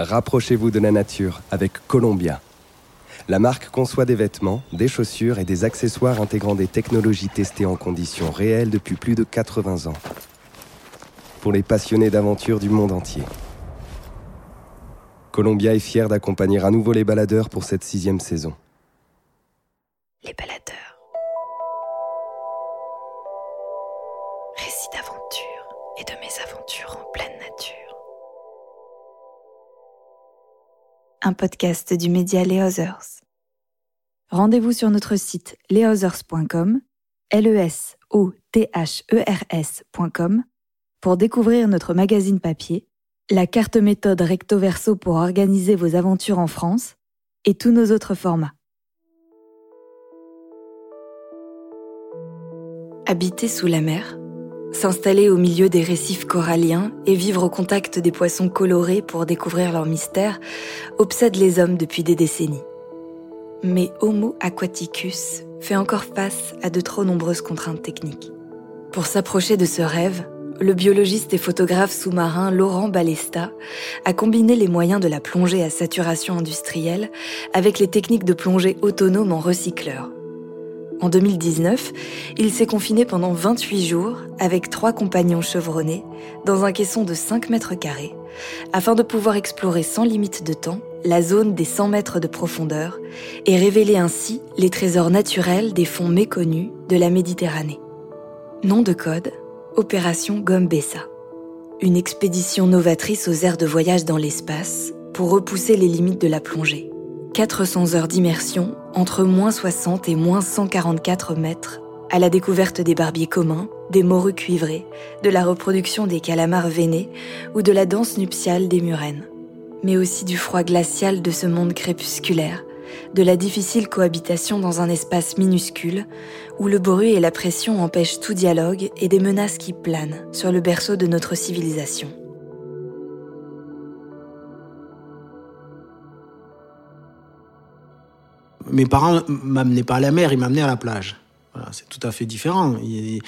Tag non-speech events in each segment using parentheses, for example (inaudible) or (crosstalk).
Rapprochez-vous de la nature avec Columbia. La marque conçoit des vêtements, des chaussures et des accessoires intégrant des technologies testées en conditions réelles depuis plus de 80 ans. Pour les passionnés d'aventure du monde entier. Columbia est fier d'accompagner à nouveau les baladeurs pour cette sixième saison. Les baladeurs. Un podcast du média Les Others. Rendez-vous sur notre site lesothers.com, l e s o t h e r s.com pour découvrir notre magazine papier, la carte méthode recto verso pour organiser vos aventures en France et tous nos autres formats. Habiter sous la mer, s'installer au milieu des récifs coralliens et vivre au contact des poissons colorés pour découvrir leur mystère obsède les hommes depuis des décennies. Mais Homo aquaticus fait encore face à de trop nombreuses contraintes techniques. Pour s'approcher de ce rêve, le biologiste et photographe sous-marin Laurent Balesta a combiné les moyens de la plongée à saturation industrielle avec les techniques de plongée autonome en recycleur. En 2019, il s'est confiné pendant 28 jours avec trois compagnons chevronnés dans un caisson de 5 mètres carrés afin de pouvoir explorer sans limite de temps la zone des 100 mètres de profondeur et révéler ainsi les trésors naturels des fonds méconnus de la Méditerranée. Nom de code, Opération Gombessa. Une expédition novatrice aux aires de voyage dans l'espace pour repousser les limites de la plongée. 400 heures d'immersion entre moins 60 et moins 144 mètres à la découverte des barbiers communs, des morues cuivrées, de la reproduction des calamars veinés ou de la danse nuptiale des murènes. Mais aussi du froid glacial de ce monde crépusculaire, de la difficile cohabitation dans un espace minuscule où le bruit et la pression empêchent tout dialogue et des menaces qui planent sur le berceau de notre civilisation. Mes parents m'amenaient pas à la mer, ils m'amenaient à la plage. C'est tout à fait différent. Ils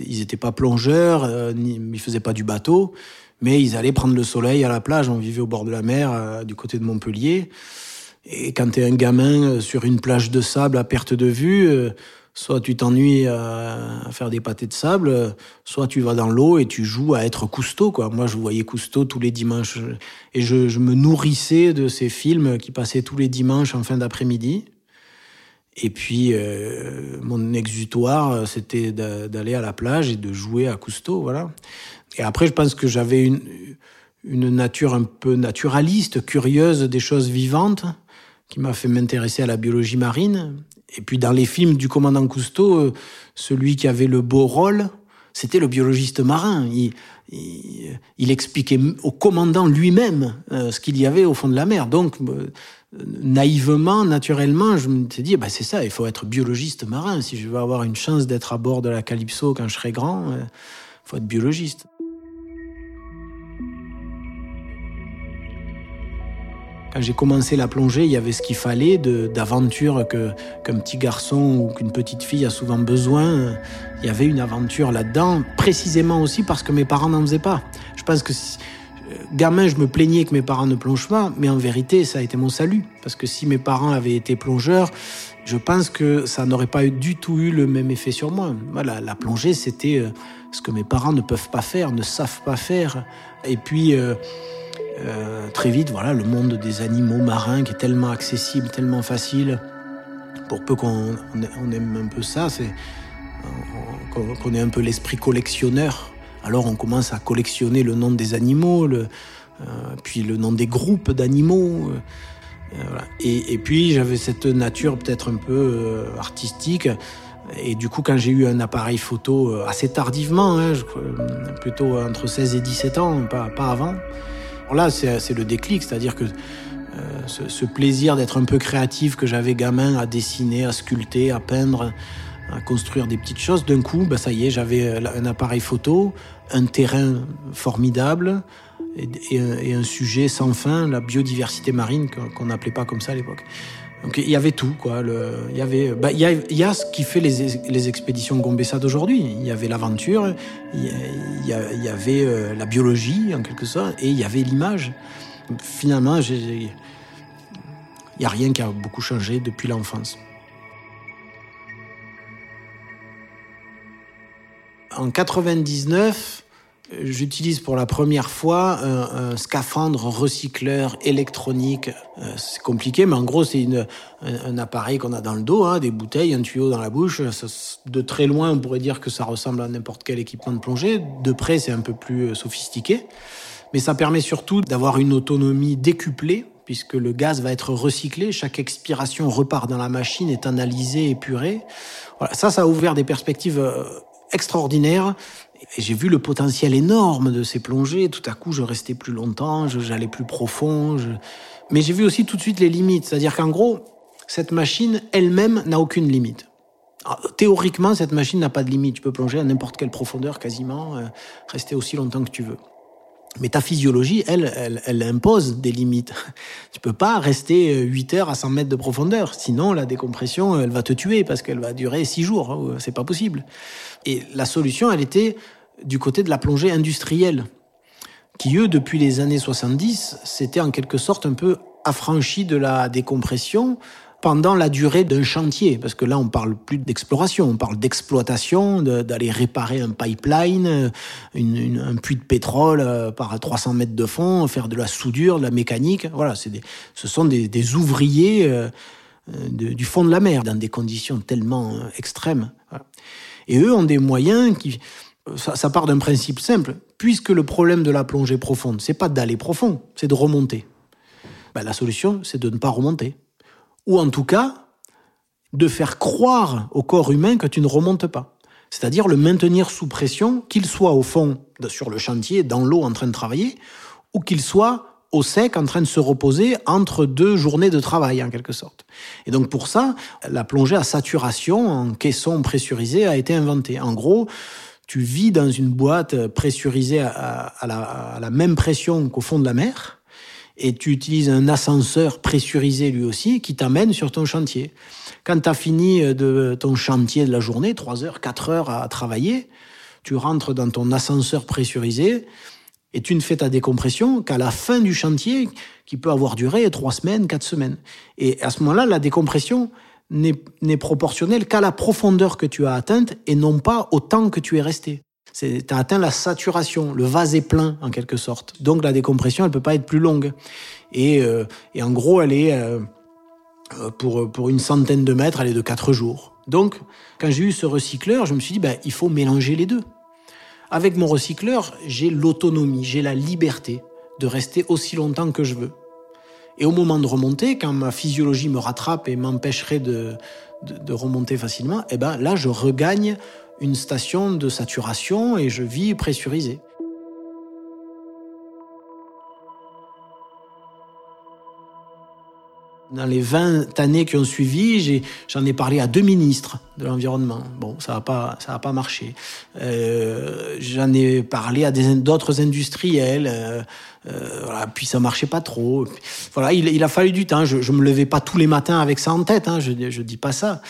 n'étaient pas plongeurs, euh, ni, ils faisaient pas du bateau, mais ils allaient prendre le soleil à la plage. On vivait au bord de la mer, euh, du côté de Montpellier. Et quand tu es un gamin euh, sur une plage de sable à perte de vue, euh, soit tu t'ennuies à, faire des pâtés de sable, soit tu vas dans l'eau et tu joues à être Cousteau. Moi, je voyais Cousteau tous les dimanches et je me nourrissais de ces films qui passaient tous les dimanches en fin d'après-midi. Et puis, euh, mon exutoire, c'était d'aller à la plage et de jouer à Cousteau, voilà. Et après, je pense que j'avais une, une nature un peu naturaliste, curieuse des choses vivantes, qui m'a fait m'intéresser à la biologie marine. Et puis, dans les films du commandant Cousteau, celui qui avait le beau rôle, c'était le biologiste marin. Il, il, il expliquait au commandant lui-même euh, ce qu'il y avait au fond de la mer. Donc, euh, naïvement, naturellement, je me suis dit, bah, c'est ça, il faut être biologiste marin. Si je veux avoir une chance d'être à bord de la Calypso quand je serai grand, il euh, faut être biologiste. Quand j'ai commencé la plongée, il y avait ce qu'il fallait d'aventure qu'un petit garçon ou qu'une petite fille a souvent besoin. Il y avait une aventure là-dedans, précisément aussi parce que mes parents n'en faisaient pas. Je pense que gamin, je me plaignais que mes parents ne plongent pas, mais en vérité, ça a été mon salut. Parce que si mes parents avaient été plongeurs, je pense que ça n'aurait pas du tout eu le même effet sur moi. Voilà, la plongée, c'était ce que mes parents ne peuvent pas faire, ne savent pas faire. Et puis, euh, euh, très vite, voilà, le monde des animaux marins qui est tellement accessible, tellement facile. Pour peu qu'on on aime un peu ça, c'est qu'on ait un peu l'esprit collectionneur. Alors on commence à collectionner le nom des animaux, euh, puis le nom des groupes d'animaux. Euh, voilà. et, puis j'avais cette nature peut-être un peu euh, artistique. Et du coup, quand j'ai eu un appareil photo euh, assez tardivement, hein, plutôt entre 16 et 17 ans, pas, avant, là, c'est le déclic, c'est-à-dire que euh, ce, plaisir d'être un peu créatif que j'avais gamin à dessiner, à sculpter, à peindre, à construire des petites choses, d'un coup, bah, ça y est, j'avais un appareil photo, un terrain formidable et, un, et, un, sujet sans fin, la biodiversité marine, qu'on n'appelait pas comme ça à l'époque. Donc il y avait tout, quoi. Il y avait, bah, il y a, ce qui fait les, les expéditions Gombessa d'aujourd'hui. Il y avait l'aventure, il, il, y avait euh, la biologie en quelque sorte, et il y avait l'image. finalement, il n'y a rien qui a beaucoup changé depuis l'enfance. En 99, J'utilise pour la première fois un, scaphandre recycleur électronique. Euh, c'est compliqué, mais en gros, c'est un, appareil qu'on a dans le dos, hein, des bouteilles, un tuyau dans la bouche. de très loin, on pourrait dire que ça ressemble à n'importe quel équipement de plongée. De près, c'est un peu plus euh, sophistiqué. Mais ça permet surtout d'avoir une autonomie décuplée, puisque le gaz va être recyclé. Chaque expiration repart dans la machine, est analysée, épurée. Ça, ça a ouvert des perspectives extraordinaires et j'ai vu le potentiel énorme de ces plongées. Tout à coup, je restais plus longtemps, j'allais plus profond. Mais j'ai vu aussi tout de suite les limites. C'est-à-dire qu'en gros, cette machine elle-même n'a aucune limite. théoriquement, cette machine n'a pas de limite. Tu peux plonger à n'importe quelle profondeur quasiment, euh, rester aussi longtemps que tu veux. Mais ta physiologie, elle, elle, impose des limites. (laughs) Tu peux pas rester 8 heures à 100 mètres de profondeur. Sinon, la décompression, elle va te tuer parce qu'elle va durer 6 jours. C'est pas possible. Et la solution, elle était du côté de la plongée industrielle, qui eux, depuis les années 70, s'étaient en quelque sorte un peu affranchis de la décompression pendant la durée d'un chantier, parce que là on parle plus d'exploration, on parle d'exploitation, d'aller réparer un pipeline, un puits de pétrole euh, par 300 mètres de fond, faire de la soudure, de la mécanique. Voilà, des, ce sont des, ouvriers euh, du fond de la mer dans des conditions tellement euh, extrêmes. Et eux ont des moyens qui, ça, part d'un principe simple. Puisque le problème de la plongée profonde, c'est pas d'aller profond, c'est de remonter. Ben, la solution, c'est de ne pas remonter. Ou en tout cas, de faire croire au corps humain que tu ne remontes pas. C'est-à-dire le maintenir sous pression, qu'il soit au fond, sur le chantier, dans l'eau en train de travailler, ou qu'il soit au sec en train de se reposer entre deux journées de travail en quelque sorte. Et donc pour ça, la plongée à saturation en caisson pressurisé a été inventée. En gros, tu vis dans une boîte pressurisée à, la, même pression qu'au fond de la mer, et tu utilises un ascenseur pressurisé lui aussi qui t'amène sur ton chantier. Quand tu as fini de ton chantier de la journée, 3 heures, 4 heures à travailler, tu rentres dans ton ascenseur pressurisé et tu ne fais ta décompression qu'à la fin du chantier qui peut avoir duré 3 semaines, 4 semaines. Et à ce moment-là, la décompression, n'est proportionnel qu'à la profondeur que tu as atteinte et non pas au temps que tu es resté. Tu as atteint la saturation, le vase est plein en quelque sorte. Donc la décompression, elle peut pas être plus longue. Et, euh, en gros, elle est euh, euh, pour, pour une centaine de mètres, elle est de quatre jours. Donc quand j'ai eu ce recycleur, je me suis dit, ben, il faut mélanger les deux. Avec mon recycleur, j'ai l'autonomie, j'ai la liberté de rester aussi longtemps que je veux. Et au moment de remonter, quand ma physiologie me rattrape et m'empêcherait de, de, remonter facilement, eh ben là, je regagne une station de saturation et je vis pressurisé. Dans les 20 années qui ont suivi, j'en ai, parlé à deux ministres de l'environnement. Bon, ça n'a pas, ça a pas marché. Euh, j'en ai parlé à d'autres industriels. Euh, euh, voilà, puis ça marchait pas trop. Voilà, il, il, a fallu du temps. Je, je me levais pas tous les matins avec ça en tête. Hein, je, je dis pas ça.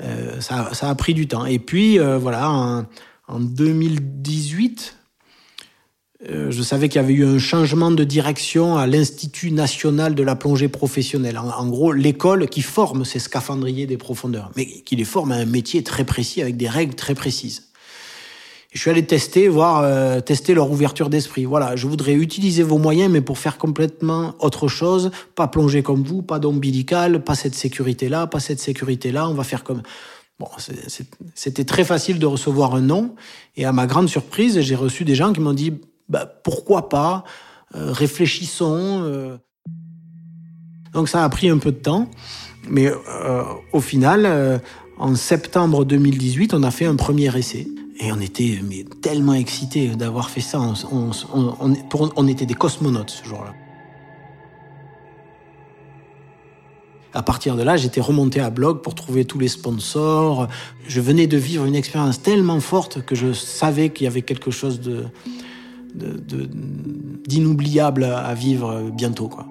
Euh, ça. Ça a pris du temps. Et puis euh, voilà, en, en 2018 euh, je savais qu'il y avait eu un changement de direction à l'Institut national de la plongée professionnelle. En, gros, l'école qui forme ces scaphandriers des profondeurs, mais qui les forme à un métier très précis avec des règles très précises. je suis allé tester, voir, euh, tester leur ouverture d'esprit. Voilà, je voudrais utiliser vos moyens, mais pour faire complètement autre chose, pas plonger comme vous, pas d'ombilical, pas cette sécurité-là, pas cette sécurité-là. On va faire comme Bon, c'était très facile de recevoir un non. Et à ma grande surprise, j'ai reçu des gens qui m'ont dit bah, pourquoi pas, euh, réfléchissons. Euh. Donc ça a pris un peu de temps, mais euh, au final, en septembre 2018, on a fait un premier essai. Et on était tellement excités d'avoir fait ça. On, on, était des cosmonautes ce jour-là. À partir de là, j'étais remonté à blog pour trouver tous les sponsors. Je venais de vivre une expérience tellement forte que je savais qu'il y avait quelque chose de, d'inoubliable à vivre bientôt. Quoi.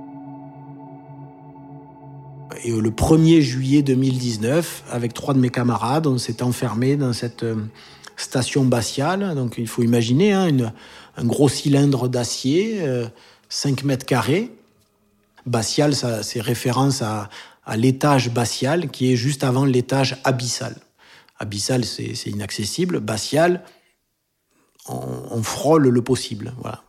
Et le 1er juillet 2019, avec trois de mes camarades, on s'est enfermés dans cette euh, station batiale. Donc il faut imaginer hein, un gros cylindre d'acier, 5 euh, mètres carrés, Batial, ça, c'est référence à, l'étage batial qui est juste avant l'étage abyssal. Abyssal, c'est, inaccessible. Batial, on, frôle le possible. Voilà.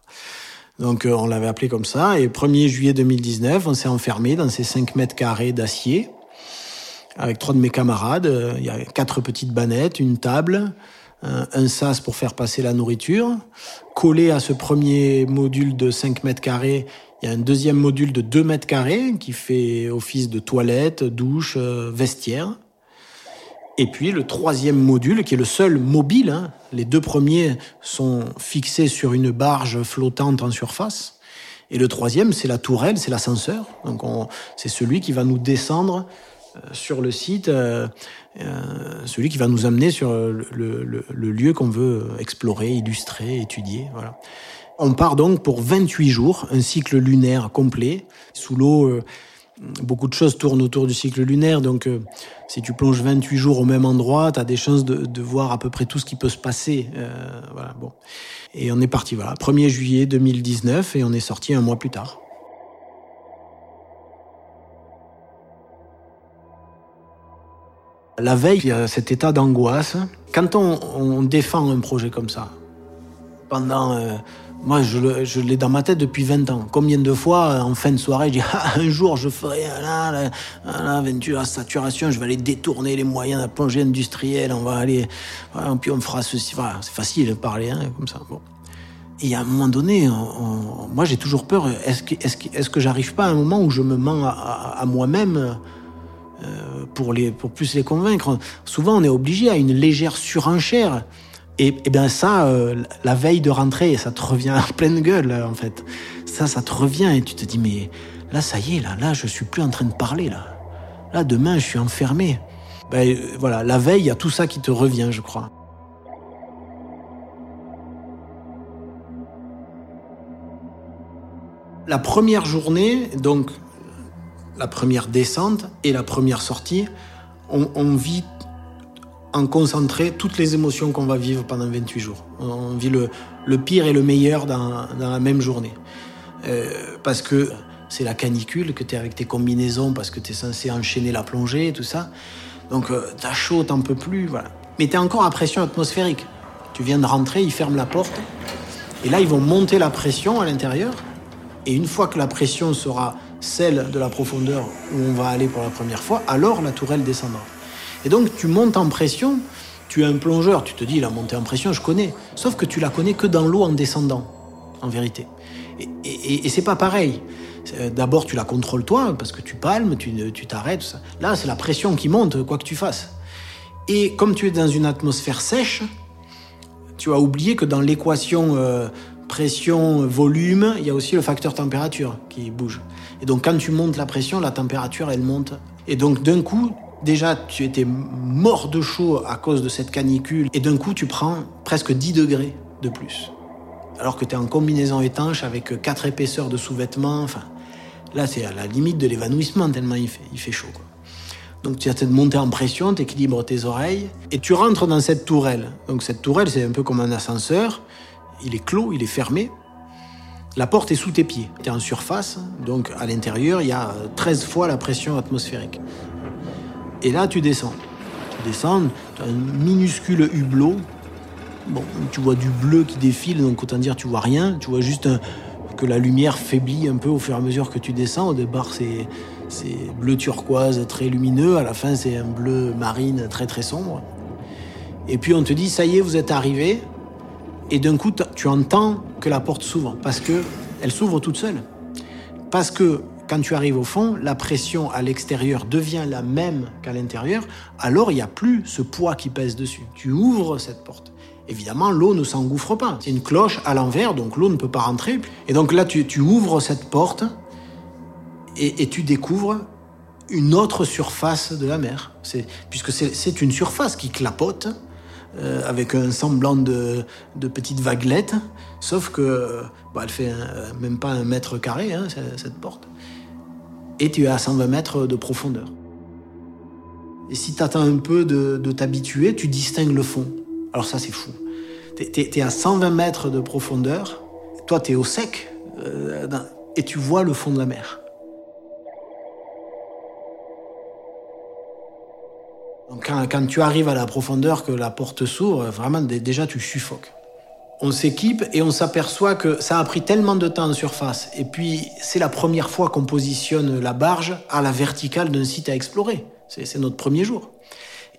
Donc euh, on l'avait appelé comme ça. Et 1er juillet 2019, on s'est enfermé dans ces 5 mètres carrés d'acier avec trois de mes camarades. Euh, il y a quatre petites bannettes, une table, un, sas pour faire passer la nourriture. Collé à ce premier module de 5 mètres carrés, il y a un deuxième module de 2 mètres carrés qui fait office de toilette, douche, euh, vestiaire. Et puis le troisième module, qui est le seul mobile, hein. les deux premiers sont fixés sur une barge flottante en surface. Et le troisième, c'est la tourelle, c'est l'ascenseur. Donc c'est celui qui va nous descendre euh, sur le site, euh, euh, celui qui va nous amener sur le, lieu qu'on veut explorer, illustrer, étudier. Voilà. On part donc pour 28 jours, un cycle lunaire complet. Sous l'eau, beaucoup de choses tournent autour du cycle lunaire. Donc, si tu plonges 28 jours au même endroit, tu as des chances de, voir à peu près tout ce qui peut se passer. voilà, bon. Et on est parti, voilà, 1er juillet 2019, et on est sorti un mois plus tard. La veille, il y a cet état d'angoisse. Quand on, défend un projet comme ça, pendant... Moi, je, l'ai dans ma tête depuis 20 ans. Combien de fois, euh, en fin de soirée, je dis (laughs) ah, un jour, je ferai là, l'aventure à saturation, je vais aller détourner les moyens de la plongée industrielle, on va aller, puis on fera ceci. c'est facile de parler hein, comme ça. Bon. Et à un moment donné, moi, j'ai toujours peur. Est-ce que, est-ce que, est-ce que j'arrive pas à un moment où je me mens à moi-même euh, pour, les, pour plus les convaincre? Souvent, on est obligé à une légère surenchère. Et, bien ça, euh, la veille de rentrée, ça te revient en pleine gueule, en fait. Ça, ça te revient et tu te dis, mais là, ça y est, là, là, je suis plus en train de parler, là. Là, demain, je suis enfermé. Ben, euh, voilà, la veille, il y a tout ça qui te revient, je crois. La première journée, donc la première descente et la première sortie, on, vit en concentré toutes les émotions qu'on va vivre pendant 28 jours. On vit le, pire et le meilleur dans, la même journée. Euh, parce que c'est la canicule, que tu es avec tes combinaisons, parce que tu es censé enchaîner la plongée et tout ça. Donc euh, t'as chaud, t'en peux plus, voilà. Mais t'es encore à pression atmosphérique. Tu viens de rentrer, ils ferment la porte. Et là, ils vont monter la pression à l'intérieur. Et une fois que la pression sera celle de la profondeur où on va aller pour la première fois, alors la tourelle descendra. Et donc tu montes en pression, tu es un plongeur, tu te dis la montée en pression, je connais. Sauf que tu la connais que dans l'eau en descendant, en vérité. Et, c'est pas pareil. Euh, d'abord, tu la contrôles toi, parce que tu palmes, tu t'arrêtes. Là, c'est la pression qui monte, quoi que tu fasses. Et comme tu es dans une atmosphère sèche, tu as oublié que dans l'équation euh, pression, volume, il y a aussi le facteur température qui bouge. Et donc quand tu montes la pression, la température, elle monte. Et donc d'un coup, déjà, tu étais mort de chaud à cause de cette canicule. Et d'un coup, tu prends presque 10 degrés de plus. Alors que tu es en combinaison étanche avec quatre épaisseurs de sous-vêtements. Enfin, là, c'est à la limite de l'évanouissement tellement il fait, chaud. Donc tu as cette montée en pression, tu équilibres tes oreilles et tu rentres dans cette tourelle. Donc cette tourelle, c'est un peu comme un ascenseur. Il est clos, il est fermé. La porte est sous tes pieds. Tu es en surface, donc à l'intérieur, il y a 13 fois la pression atmosphérique. Et là, tu descends. Tu descends, tu as un minuscule hublot. Bon, tu vois du bleu qui défile, donc autant dire tu vois rien. Tu vois juste que la lumière faiblit un peu au fur et à mesure que tu descends. Au départ, c'est, c'est bleu turquoise très lumineux. À la fin, c'est un bleu marine très très sombre. Et puis on te dit, ça y est, vous êtes arrivé et d'un coup, tu entends que la porte s'ouvre, parce que elle s'ouvre toute seule. Parce que quand tu arrives au fond, la pression à l'extérieur devient la même qu'à l'intérieur, alors il n'y a plus ce poids qui pèse dessus. Tu ouvres cette porte. Évidemment, l'eau ne s'engouffre pas. C'est une cloche à l'envers, donc l'eau ne peut pas rentrer. Et donc là, tu, ouvres cette porte et, tu découvres une autre surface de la mer. Puisque c'est une surface qui clapote, euh, avec un semblant de, de petites vaguelettes, sauf que bah, elle fait même pas un mètre carré, hein, cette porte et tu es à 120 mètres de profondeur. Et si tu attends un peu de, t'habituer, tu distingues le fond. Alors ça, c'est fou. Tu es, à 120 mètres de profondeur, toi, tu es au sec, euh, et tu vois le fond de la mer. Donc, quand, quand tu arrives à la profondeur, que la porte s'ouvre, vraiment, déjà, tu suffoques on s'équipe et on s'aperçoit que ça a pris tellement de temps en surface. Et puis, c'est la première fois qu'on positionne la barge à la verticale d'un site à explorer. C'est notre premier jour.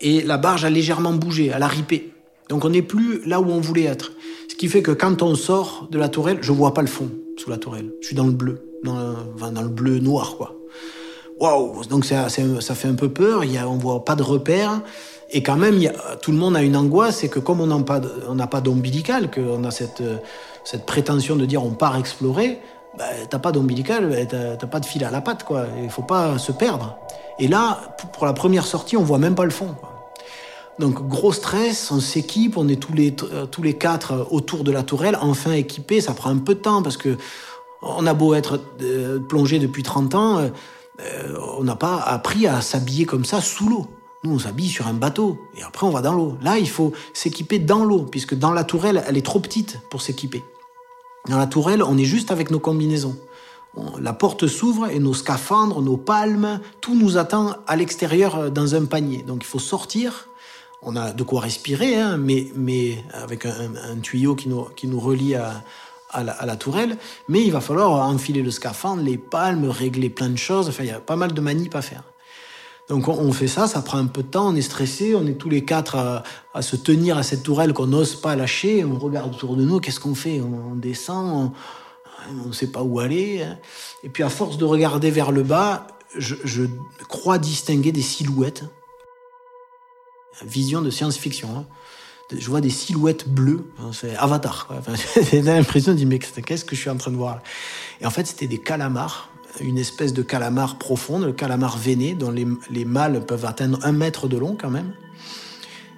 Et la barge a légèrement bougé, elle a ripé. Donc on n'est plus là où on voulait être. Ce qui fait que quand on sort de la tourelle, je vois pas le fond sous la tourelle. Je suis dans le bleu, dans, dans le bleu noir, quoi. Waouh Donc ça, ça fait un peu peur, y a, on voit pas de repères. Et quand même, tout le monde a une angoisse, c'est que comme on n'a pas, d'ombilical, qu'on a cette, prétention de dire on part explorer, bah, t'as pas d'ombilical, bah, t'as, pas de fil à la patte, quoi. Il faut pas se perdre. Et là, pour la première sortie, on voit même pas le fond. Donc gros stress, on s'équipe, on est tous les, tous les quatre autour de la tourelle, enfin équipés. Ça prend un peu de temps parce que on a beau être euh, plongé depuis 30 ans, euh, on n'a pas appris à s'habiller comme ça sous l'eau. Nous, on s'habille sur un bateau et après on va dans l'eau. Là, il faut s'équiper dans l'eau puisque dans la tourelle, elle est trop petite pour s'équiper. Dans la tourelle, on est juste avec nos combinaisons. la porte s'ouvre et nos scaphandres, nos palmes, tout nous attend à l'extérieur euh, dans un panier. Donc il faut sortir. On a de quoi respirer, hein, mais, mais avec un, tuyau qui nous, qui nous relie à, à, la, tourelle. Mais il va falloir enfiler le scaphandre, les palmes, régler plein de choses. Enfin, il y a pas mal de manips à faire. Donc on, fait ça, ça prend un peu de temps, on est stressé, on est tous les quatre à, se tenir à cette tourelle qu'on n'ose pas lâcher, on regarde autour de nous, qu'est-ce qu'on fait? On, descend, on ne sait pas où aller. Hein. Et puis à force de regarder vers le bas, je, crois distinguer des silhouettes. Vision de science-fiction. Hein. Je vois des silhouettes bleues, c'est Avatar. (laughs) J'ai l'impression de dire mais qu'est-ce que je suis en train de voir Et en fait c'était des calamars une espèce de calamar profonde, le calamar veiné, dont les, mâles peuvent atteindre un mètre de long quand même.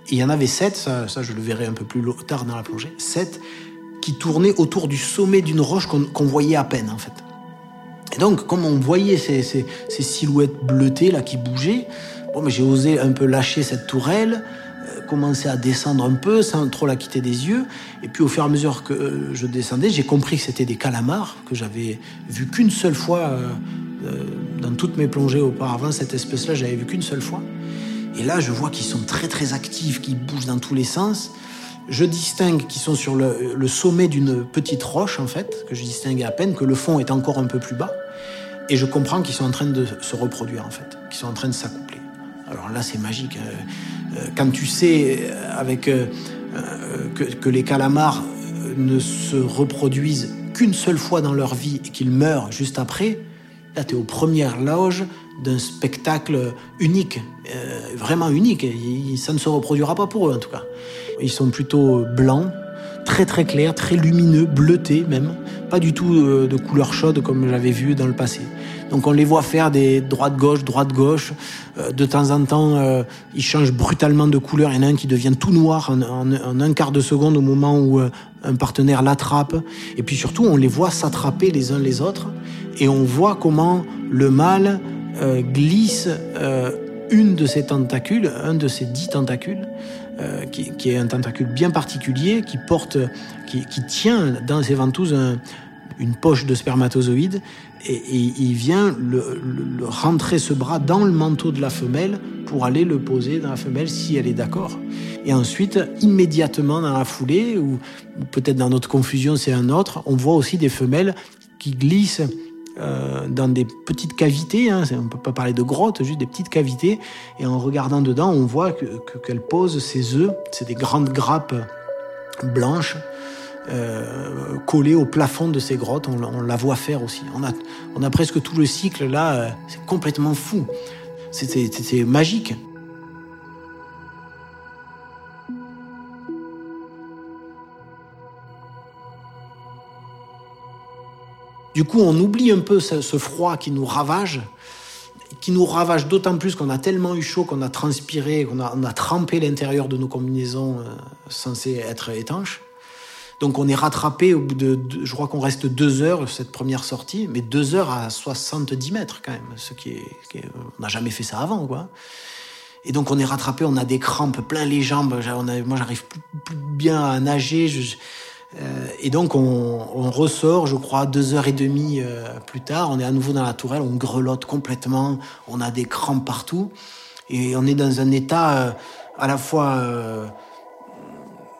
il y en avait sept, ça, je le verrai un peu plus tard dans la plongée, sept qui tournaient autour du sommet d'une roche qu'on voyait à peine en fait. Et donc, comme on voyait ces, ces, silhouettes bleutées là qui bougeaient, bon, mais j'ai osé un peu lâcher cette tourelle, commencé à descendre un peu sans trop la quitter des yeux. Et puis au fur et à mesure que euh, je descendais, j'ai compris que c'était des calamars que j'avais vu qu'une seule fois euh, euh, dans toutes mes plongées auparavant. Cette espèce-là, j'avais vu qu'une seule fois. Et là, je vois qu'ils sont très très actifs, qu'ils bougent dans tous les sens. Je distingue qu'ils sont sur le, le sommet d'une petite roche, en fait, que je distingue à peine, que le fond est encore un peu plus bas. Et je comprends qu'ils sont en train de se reproduire, en fait, qu'ils sont en train de s'accoupler. Alors là, c'est magique. Euh, quand tu sais euh, avec, euh, que, les calamars ne se reproduisent qu'une seule fois dans leur vie et qu'ils meurent juste après, là, tu es aux premières loges d'un spectacle unique, vraiment unique. ça ne se reproduira pas pour eux, en tout cas. Ils sont plutôt blancs, très très clairs, très lumineux, bleutés même, pas du tout de couleur chaude comme j'avais vu dans le passé. Donc on les voit faire des droite-gauche, droite-gauche. Euh, de temps en temps, euh, ils changent brutalement de couleur. Il y en a un qui devient tout noir en, un quart de seconde au moment où euh, un partenaire l'attrape. Et puis surtout, on les voit s'attraper les uns les autres. Et on voit comment le mâle glisse une de ses tentacules, un de ses dix tentacules, qui, est un tentacule bien particulier, qui porte, qui, tient dans ses ventouses une poche de spermatozoïdes et, il vient rentrer ce bras dans le manteau de la femelle pour aller le poser dans la femelle si elle est d'accord. Et ensuite, immédiatement dans la foulée, ou, peut-être dans notre confusion c'est un autre, on voit aussi des femelles qui glissent euh, dans des petites cavités, hein, on ne peut pas parler de grottes, juste des petites cavités, et en regardant dedans, on voit qu'elle que, pose ses œufs, c'est des grandes grappes blanches, euh, collée au plafond de ces grottes. On, la voit faire aussi. On a, on a presque tout le cycle là. Euh, c'est complètement fou. C'était magique. Du coup, on oublie un peu ce, froid qui nous ravage, qui nous ravage d'autant plus qu'on a tellement eu chaud, qu'on a transpiré, qu'on a, trempé l'intérieur de nos combinaisons euh, censées être étanches. Donc on est rattrapé au bout de, je crois qu'on reste deux heures cette première sortie, mais deux heures à 70 mètres quand même, ce qui est, on n'a jamais fait ça avant quoi. Et donc on est rattrapé, on a des crampes plein les jambes, moi j'arrive plus, bien à nager. Euh, et donc on, ressort, je crois, deux heures et demie euh, plus tard, on est à nouveau dans la tourelle, on grelotte complètement, on a des crampes partout. Et on est dans un état à la fois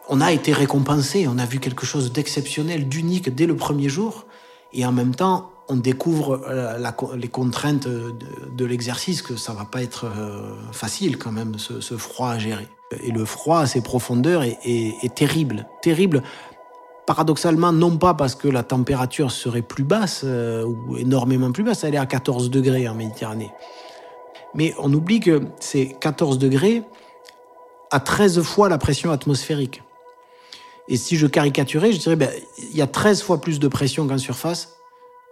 on a été récompensé, on a vu quelque chose d'exceptionnel, d'unique dès le premier jour, et en même temps, on découvre euh, les contraintes de, l'exercice, que ça va pas être euh, facile quand même, ce, froid à gérer. Et le froid à ses profondeurs est, terrible, terrible. Paradoxalement, non pas parce que la température serait plus basse, euh, ou énormément plus basse, elle est à 14 degrés en Méditerranée. Mais on oublie que c'est 14 degrés à 13 fois la pression atmosphérique. Et si je caricaturais, je dirais, ben, il y a 13 fois plus de pression qu'en surface,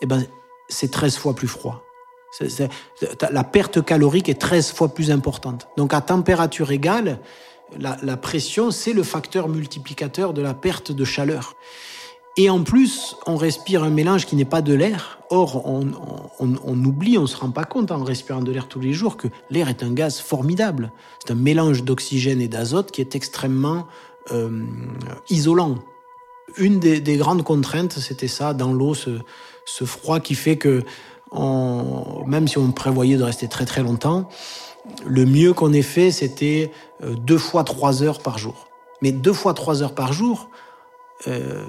et ben, c'est 13 fois plus froid. la perte calorique est 13 fois plus importante. Donc à température égale, la, pression, c'est le facteur multiplicateur de la perte de chaleur. Et en plus, on respire un mélange qui n'est pas de l'air. Or, on, on oublie, on ne se rend pas compte en respirant de l'air tous les jours que l'air est un gaz formidable. C'est un mélange d'oxygène et d'azote qui est extrêmement euh, isolant. Une des, grandes contraintes, c'était ça, dans l'eau, ce, froid qui fait que, même si on prévoyait de rester très très longtemps, le mieux qu'on ait fait, c'était euh, deux fois trois heures par jour. Mais deux fois trois heures par jour, euh,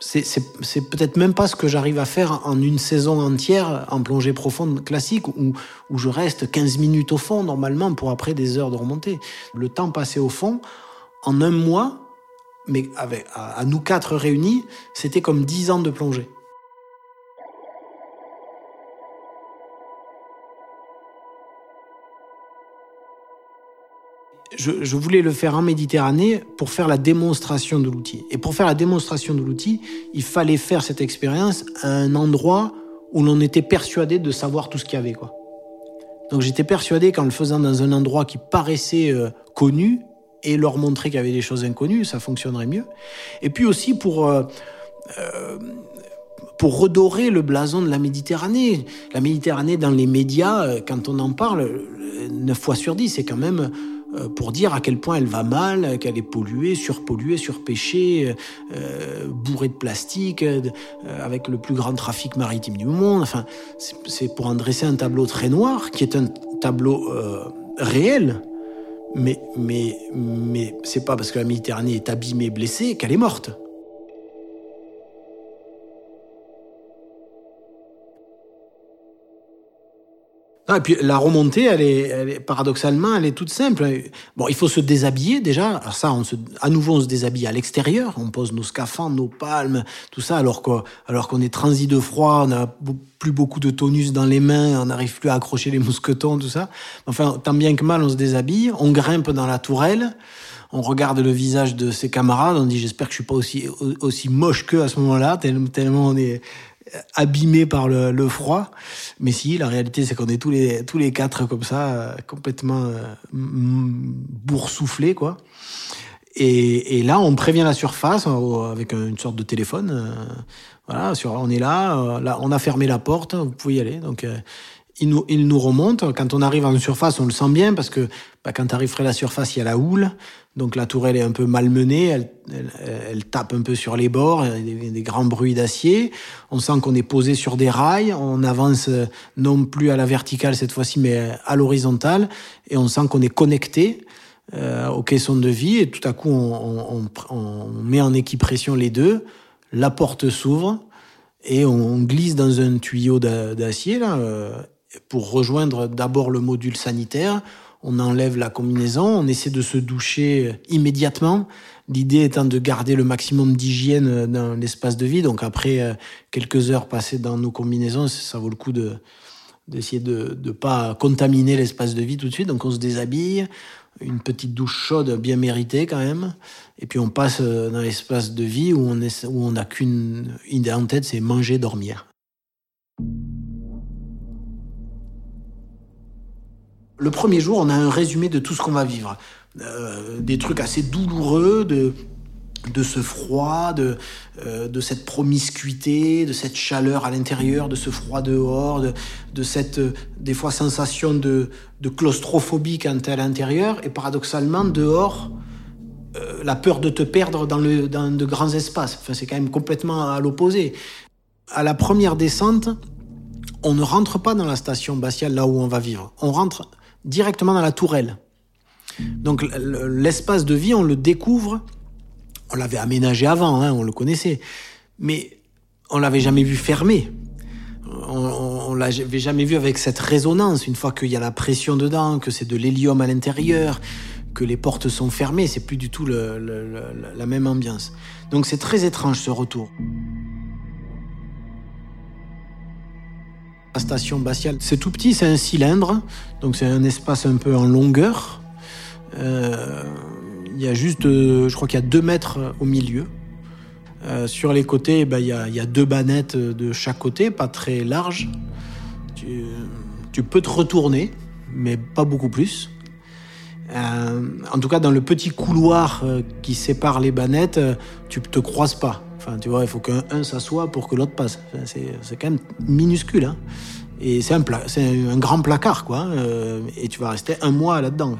c'est peut-être même pas ce que j'arrive à faire en une saison entière en plongée profonde classique où, où je reste 15 minutes au fond normalement pour après des heures de remontée. Le temps passé au fond, en un mois, mais à, nous quatre réunis, c'était comme dix ans de plongée. Je, voulais le faire en Méditerranée pour faire la démonstration de l'outil. Et pour faire la démonstration de l'outil, il fallait faire cette expérience à un endroit où l'on était persuadé de savoir tout ce qu'il y avait. Quoi. Donc j'étais persuadé qu'en le faisant dans un endroit qui paraissait euh, connu, et leur montrer qu'il y avait des choses inconnues, ça fonctionnerait mieux. Et puis aussi pour, euh, euh, pour redorer le blason de la Méditerranée. La Méditerranée, dans les médias, euh, quand on en parle, 9 fois sur 10, c'est quand même pour dire à quel point elle va mal, qu'elle est polluée, surpolluée, surpêchée, bourrée de plastique, avec le plus grand trafic maritime du monde. Enfin, c'est pour en dresser un tableau très noir, qui est un tableau réel, mais, mais, mais c'est pas parce que la Méditerranée est abîmée, blessée, qu'elle est morte. Ah, et puis la remontée, elle est, paradoxalement, elle est toute simple. Bon, il faut se déshabiller déjà. Alors ça, on se, à nouveau, on se déshabille à l'extérieur. On pose nos scaphandres, nos palmes, tout ça, alors qu'on alors qu'on est transi de froid, on n'a plus beaucoup de tonus dans les mains, on n'arrive plus à accrocher les (laughs) mousquetons, tout ça. Enfin, tant bien que mal, on se déshabille, on grimpe dans la tourelle on regarde le visage de ses camarades, on dit j'espère que je suis pas aussi aussi moche qu'eux à ce moment-là, tellement on est abîmé par le, froid. Mais si, la réalité, c'est qu'on est tous les, tous les quatre comme ça, euh, complètement euh, boursouflés, quoi. Et, là, on prévient la surface euh, avec une sorte de téléphone. voilà, on est là, là, on a fermé la porte, vous pouvez y aller. Donc, il nous, il nous remonte. Quand on arrive en surface, on le sent bien parce que bah, quand tu arrives de la surface, il y a la houle. Donc la tourelle est un peu malmenée, elle, elle, tape un peu sur les bords, il y a des, grands bruits d'acier. On sent qu'on est posé sur des rails, on avance euh, non plus à la verticale cette fois-ci, mais à l'horizontale, et on sent qu'on est connecté euh, aux caissons de vie, et tout à coup on, on, on met en équipression les deux, la porte s'ouvre, et on glisse dans un tuyau d'acier là, euh, pour rejoindre d'abord le module sanitaire on enlève la combinaison, on essaie de se doucher immédiatement. L'idée étant de garder le maximum d'hygiène dans l'espace de vie. Donc après euh, quelques heures passées dans nos combinaisons, ça vaut le coup de d'essayer de ne pas contaminer l'espace de vie tout de suite. Donc on se déshabille, une petite douche chaude bien méritée quand même. Et puis on passe euh, dans l'espace de vie où on où on n'a qu'une idée en tête, c'est manger, dormir. Le premier jour, on a un résumé de tout ce qu'on va vivre. Euh, des trucs assez douloureux, de, de ce froid, de, euh, de cette promiscuité, de cette chaleur à l'intérieur, de ce froid dehors, de, de cette, euh, des fois, sensation de, de claustrophobie quand t'es à l'intérieur, et paradoxalement, dehors, la peur de te perdre dans, le, dans de grands espaces. Enfin, c'est quand même complètement à l'opposé. À la première descente, on ne rentre pas dans la station batiale là où on va vivre. On rentre directement dans la tourelle. Donc l'espace de vie, on le découvre. On l'avait aménagé avant, hein, on le connaissait, mais on l'avait jamais vu fermé. On, on, l'avait jamais vu avec cette résonance. Une fois qu'il y a la pression dedans, que c'est de l'hélium à l'intérieur, que les portes sont fermées, c'est plus du tout la même ambiance. Donc c'est très étrange ce retour. Station c'est tout petit, c'est un cylindre, donc c'est un espace un peu en longueur. Euh, il y a juste, euh, je crois qu'il y a deux mètres au milieu. Euh, sur les côtés, ben, il, y a, deux bannettes de chaque côté, pas très larges. Tu, peux te retourner, mais pas beaucoup plus. En tout cas, dans le petit couloir qui sépare les bannettes, tu te croises pas. Enfin, tu vois, il faut qu'un s'assoie pour que l'autre passe. c'est quand même minuscule. Hein. Et c'est un, un grand placard, quoi. et tu vas rester un mois là-dedans.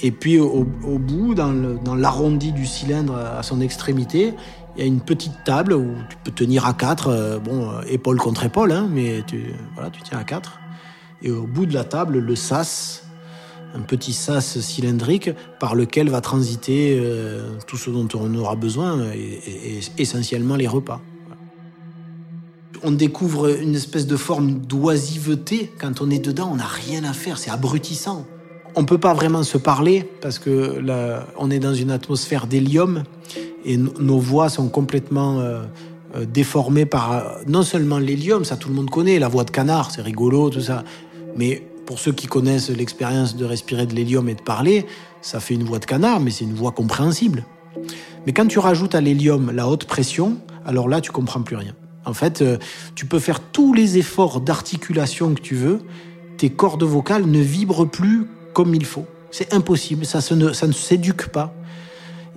Et puis, au, bout, dans l'arrondi du cylindre à son extrémité, il y a une petite table où tu peux tenir à quatre, bon, épaule contre épaule, hein, mais voilà, tu tiens à quatre. Et au bout de la table, le sas, un petit sas cylindrique par lequel va transiter euh, tout ce dont on aura besoin, et, essentiellement les repas. On découvre une espèce de forme d'oisiveté. Quand on est dedans, on n'a rien à faire, c'est abrutissant. On peut pas vraiment se parler parce que on est dans une atmosphère d'hélium et nos voix sont complètement euh, euh, déformées par non seulement l'hélium, ça tout le monde connaît, la voix de canard, c'est rigolo, tout ça, mais pour ceux qui connaissent l'expérience de respirer de l'hélium et de parler, ça fait une voix de canard, mais c'est une voix compréhensible. Mais quand tu rajoutes à l'hélium la haute pression, alors là, tu comprends plus rien. En fait, euh, tu peux faire tous les efforts d'articulation que tu veux, tes cordes vocales ne vibrent plus comme il faut. C'est impossible, ça, ne, s'éduque pas.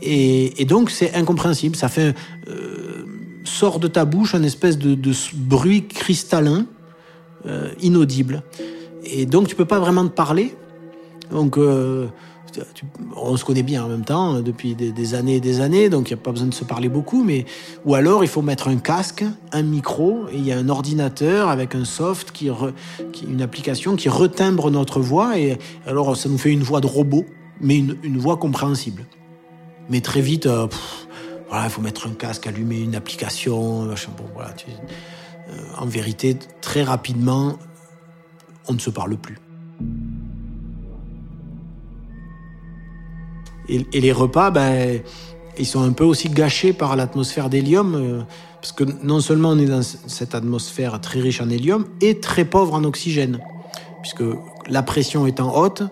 Et, donc, c'est incompréhensible. Ça fait euh, sort de ta bouche un espèce de, bruit cristallin, euh, inaudible. Et donc, tu peux pas vraiment te parler. Donc, euh, on se connaît bien en même temps depuis des, années et des années, donc il n'y a pas besoin de se parler beaucoup. Mais ou alors, il faut mettre un casque, un micro, et il y a un ordinateur avec un soft qui, une application qui retimbre notre voix. Et alors, ça nous fait une voix de robot, mais une, voix compréhensible. Mais très vite, euh, voilà, il faut mettre un casque, allumer une application. Euh, en vérité, très rapidement, on ne se parle plus. Et, les repas, ben, ils sont un peu aussi gâchés par l'atmosphère d'hélium, euh, parce que non seulement on est dans cette atmosphère très riche en hélium, et très pauvre en oxygène, puisque la pression étant haute,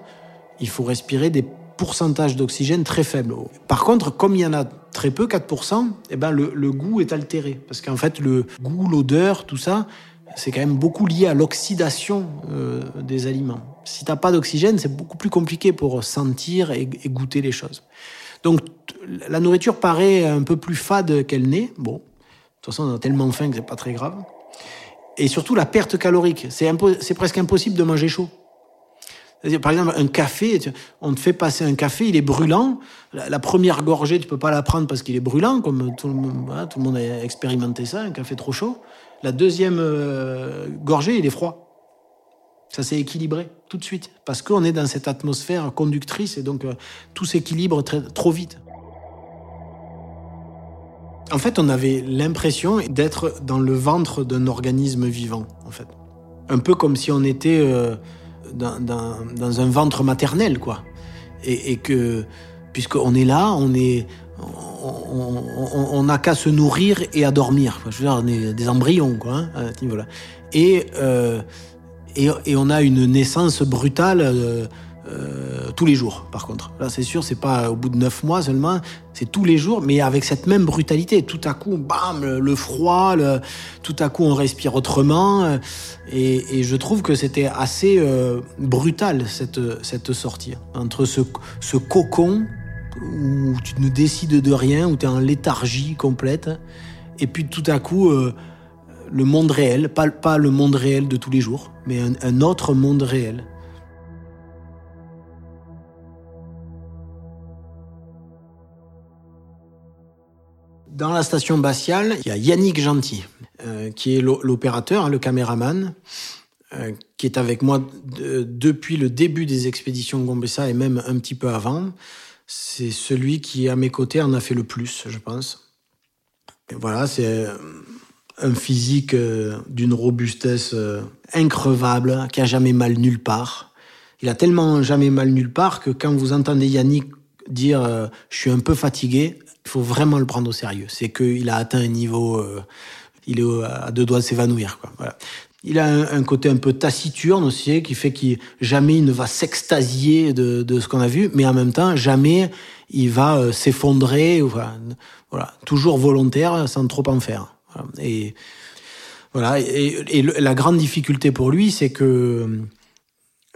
il faut respirer des pourcentages d'oxygène très faibles. Par contre, comme il y en a très peu, 4%, eh ben le, le goût est altéré, parce qu'en fait, le goût, l'odeur, tout ça, c'est quand même beaucoup lié à l'oxydation euh, des aliments. Si t'as pas d'oxygène, c'est beaucoup plus compliqué pour sentir et, goûter les choses. Donc la nourriture paraît un peu plus fade qu'elle n'est. Bon, de toute façon, on a tellement faim que c'est pas très grave. Et surtout la perte calorique. C'est presque impossible de manger chaud. Par exemple, un café, on te fait passer un café, il est brûlant. La, première gorgée, tu peux pas la prendre parce qu'il est brûlant, comme tout le monde a expérimenté ça, un café trop chaud. La deuxième euh, gorgée, il est froid. Ça s'est équilibré tout de suite, parce qu'on est dans cette atmosphère conductrice et donc euh, tout s'équilibre trop vite. En fait, on avait l'impression d'être dans le ventre d'un organisme vivant, en fait. Un peu comme si on était euh, dans, un ventre maternel, quoi. Et, et que, puisqu'on est là, on est, n'a qu'à se nourrir et à dormir. Je veux dire, on est des embryons, quoi, hein, à ce niveau-là. Et, euh, et, et, on a une naissance brutale euh, euh, tous les jours, par contre. Là, c'est sûr, c'est pas au bout de neuf mois seulement, c'est tous les jours, mais avec cette même brutalité. Tout à coup, bam, le, froid, tout à coup, on respire autrement. Et, et je trouve que c'était assez brutal, cette, cette sortie. Entre ce, ce cocon où tu ne décides de rien, où tu es en léthargie complète, et puis tout à coup, euh, le monde réel, pas, le monde réel de tous les jours, mais un, autre monde réel. Dans la station Bastial, il y a Yannick Gentil, euh, qui est l'opérateur, le caméraman, qui est avec moi depuis le début des expéditions Gombessa et même un petit peu avant. C'est celui qui, à mes côtés, en a fait le plus, je pense. Voilà, c'est un physique d'une robustesse increvable, qui a jamais mal nulle part. Il a tellement jamais mal nulle part que quand vous entendez Yannick dire je suis un peu fatigué, il faut vraiment le prendre au sérieux. C'est qu'il a atteint un niveau, euh, il est à deux doigts de s'évanouir. Voilà. Il a un, côté un peu taciturne aussi, qui fait qu'il jamais il ne va s'extasier de, de, ce qu'on a vu, mais en même temps, jamais il va euh, s'effondrer. Voilà, toujours volontaire, sans trop en faire. Et voilà. Et, et la grande difficulté pour lui, c'est que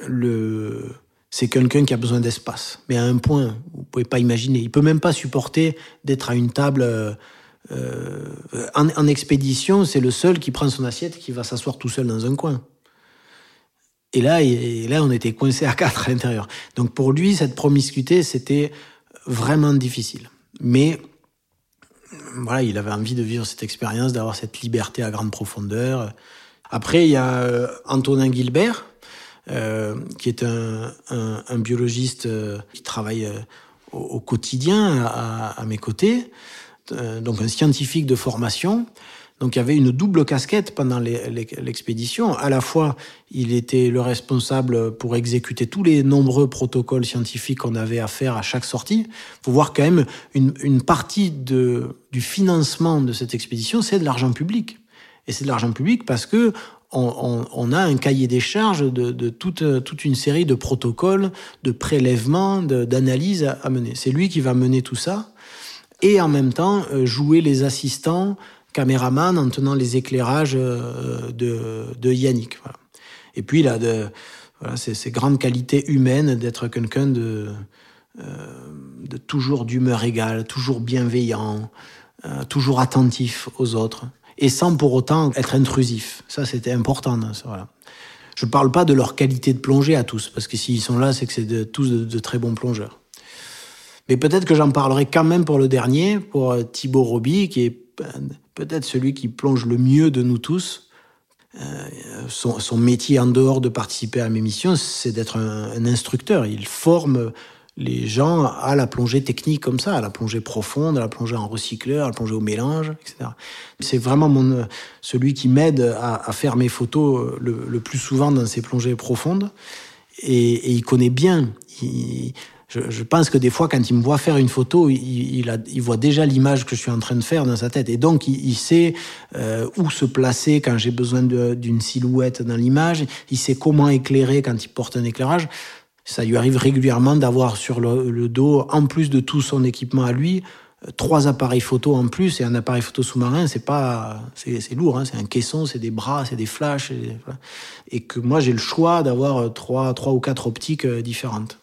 le c'est quelqu'un qui a besoin d'espace. Mais à un point, vous pouvez pas imaginer. Il peut même pas supporter d'être à une table euh, euh en, expédition. C'est le seul qui prend son assiette, qui va s'asseoir tout seul dans un coin. Et là, là, on était coincé à quatre à l'intérieur. Donc pour lui, cette promiscuité, c'était vraiment difficile. Mais voilà, il avait envie de vivre cette expérience, d'avoir cette liberté à grande profondeur. Après, il y a euh, Antonin Gilbert, euh, qui est un, biologiste euh, qui travaille au, quotidien à, mes côtés, donc un scientifique de formation. Donc il y avait une double casquette pendant l'expédition. À la fois, il était le responsable pour exécuter tous les nombreux protocoles scientifiques qu'on avait à faire à chaque sortie. Faut voir quand même une, partie du financement de cette expédition, c'est de l'argent public. Et c'est de l'argent public parce que on, a un cahier des charges de, toute, une série de protocoles, de prélèvements, d'analyses à, mener. C'est lui qui va mener tout ça et en même temps euh, jouer les assistants caméramans en tenant les éclairages euh, de, Yannick. Et puis a de, voilà, ces, grandes qualités humaines d'être quelqu'un de, euh, de toujours d'humeur égale, toujours bienveillant, toujours attentif aux autres et sans pour autant être intrusif. Ça, c'était important. Je ne parle pas de leur qualité de plongée à tous, parce que s'ils sont là, c'est que c'est tous de, très bons plongeurs. Mais peut-être que j'en parlerai quand même pour le dernier, pour euh, Thibaut Roby, qui est peut-être celui qui plonge le mieux de nous tous. Euh, son, métier en dehors de participer à mes missions, c'est d'être un, instructeur. Il forme les gens à la plongée technique comme ça, à la plongée profonde, à la plongée en recycleur, à la plongée au mélange, etc. C'est vraiment celui qui m'aide à, faire mes photos le, plus souvent dans ces plongées profondes. Et, il connaît bien. Je, pense que des fois, quand il me voit faire une photo, il, a, il voit déjà l'image que je suis en train de faire dans sa tête. Et donc, il, sait euh, où se placer quand j'ai besoin d'une silhouette dans l'image. Il sait comment éclairer quand il porte un éclairage. Ça lui arrive régulièrement d'avoir sur le, dos, en plus de tout son équipement à lui, trois appareils photo en plus et un appareil photo sous-marin, c'est pas, c'est lourd, hein, c'est un caisson, c'est des bras, c'est des flashs, et, que moi j'ai le choix d'avoir euh, trois, trois ou quatre optiques euh, différentes.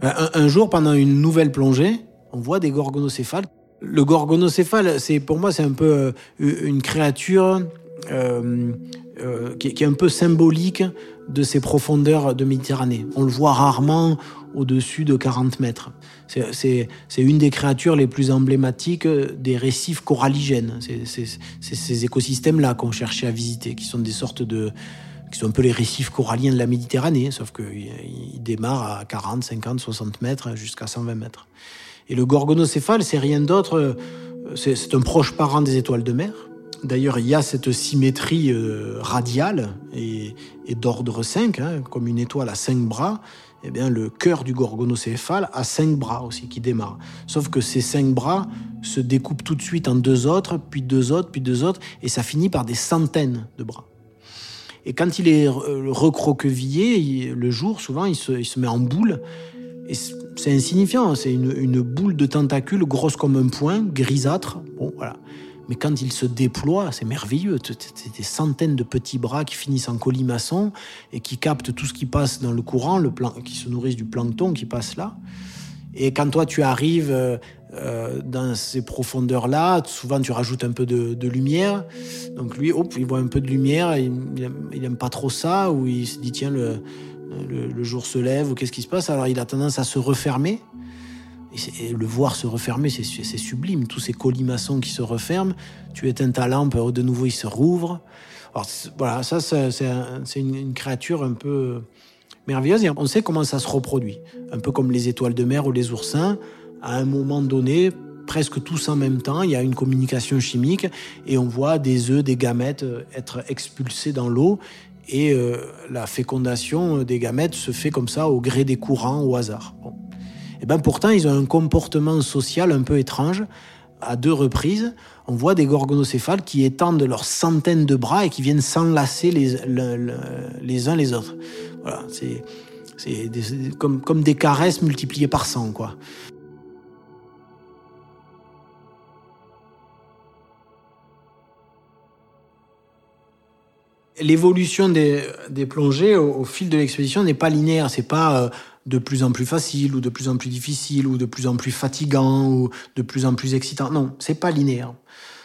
Un, un, jour, pendant une nouvelle plongée, on voit des gorgonocéphales le gorgonocéphale, c'est pour moi, c'est un peu euh, une créature euh, euh, qui, est un peu symbolique de ces profondeurs de Méditerranée. On le voit rarement au-dessus de 40 mètres. C'est une des créatures les plus emblématiques des récifs coralligènes. C'est ces écosystèmes-là qu'on cherchait à visiter, qui sont des sortes de, qui sont un peu les récifs coralliens de la Méditerranée, sauf qu'ils démarrent à 40, 50, 60 mètres jusqu'à 120 mètres. Et le gorgonocéphale, c'est rien d'autre, euh, c'est un proche parent des étoiles de mer. D'ailleurs, il y a cette symétrie euh, radiale et, d'ordre 5, hein, comme une étoile à 5 bras. Eh bien, le cœur du gorgonocéphale a 5 bras aussi qui démarrent. Sauf que ces 5 bras se découpent tout de suite en deux autres, puis deux autres, puis deux autres, et ça finit par des centaines de bras. Et quand il est recroquevillé, le jour, souvent, il se, met en boule c'est insignifiant, c'est une, boule de tentacules grosse comme un poing, grisâtre. Bon, voilà. Mais quand il se déploie, c'est merveilleux. C'est des centaines de petits bras qui finissent en colimaçon et qui captent tout ce qui passe dans le courant, le plan, qui se nourrissent du plancton qui passe là. Et quand toi tu arrives euh, euh, dans ces profondeurs-là, souvent tu rajoutes un peu de, lumière. Donc lui, hop, il voit un peu de lumière, il, il, aime pas trop ça, ou il se dit tiens le, le, jour se lève ou qu'est-ce qui se passe? Alors il a tendance à se refermer. Et, le voir se refermer, c'est sublime. Tous ces colimaçons qui se referment, tu éteins ta lampe, de nouveau il se rouvre. Alors voilà, ça c'est une, créature un peu merveilleuse et on sait comment ça se reproduit. Un peu comme les étoiles de mer ou les oursins, à un moment donné, presque tous en même temps, il y a une communication chimique et on voit des œufs, des gamètes euh, être expulsés dans l'eau et euh, la fécondation des gamètes se fait comme ça au gré des courants, au hasard. Et eh ben pourtant, ils ont un comportement social un peu étrange. À deux reprises, on voit des gorgonocéphales qui étendent leurs centaines de bras et qui viennent s'enlacer les, uns les autres. Voilà, c'est comme, comme des caresses multipliées par 100, quoi. l'évolution des, plongées au, fil de l'expédition n'est pas linéaire. C'est pas euh, de plus en plus facile ou de plus en plus difficile ou de plus en plus fatigant ou de plus en plus excitant. Non, c'est pas linéaire.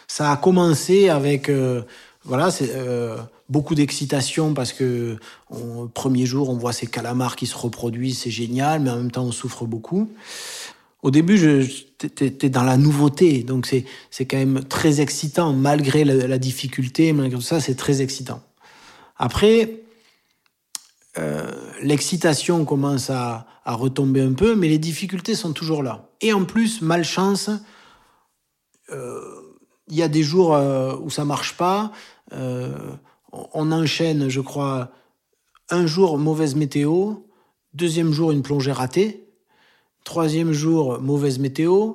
Ça a commencé avec euh, voilà, c'est euh, beaucoup d'excitation parce que au premier jour on voit ces calamars qui se reproduisent, c'est génial, mais en même temps on souffre beaucoup. Au début, j'étais dans la nouveauté, donc c'est quand même très excitant malgré la, la difficulté, malgré tout ça, c'est très excitant. Après, euh, l'excitation commence à, retomber un peu, mais les difficultés sont toujours là. Et en plus, malchance, euh, il y a des jours euh, où ça marche pas. on enchaîne, je crois, un jour mauvaise météo, deuxième jour une plongée ratée, troisième jour mauvaise météo,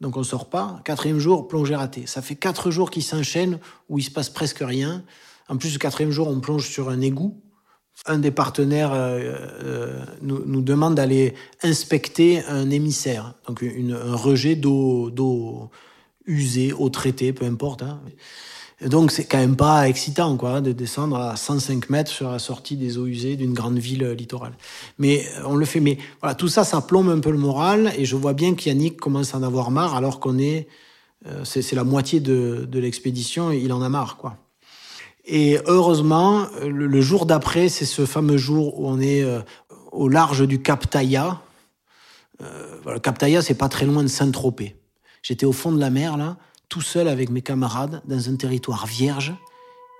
donc on sort pas, quatrième jour plongée ratée. Ça fait quatre jours qui s'enchaînent où il se passe presque rien. En plus, le quatrième jour, on plonge sur un égout. Un des partenaires euh, euh, nous, demande d'aller inspecter un émissaire, donc un rejet d'eau usée, eau traitée, peu importe. Hein. donc c'est quand même pas excitant quoi, de descendre à 105 mètres sur la sortie des eaux usées d'une grande ville littorale. Mais euh, on le fait. Mais voilà, tout ça, ça plombe un peu le moral et je vois bien qu'Yannick commence à en avoir marre alors qu'on est, c'est la moitié de, de l'expédition et il en a marre quoi. Et heureusement, le, jour d'après, c'est ce fameux jour où on est euh, au large du Cap Taïa. Euh, Cap Taïa, c'est pas très loin de Saint-Tropez. J'étais au fond de la mer, là, tout seul avec mes camarades, dans un territoire vierge.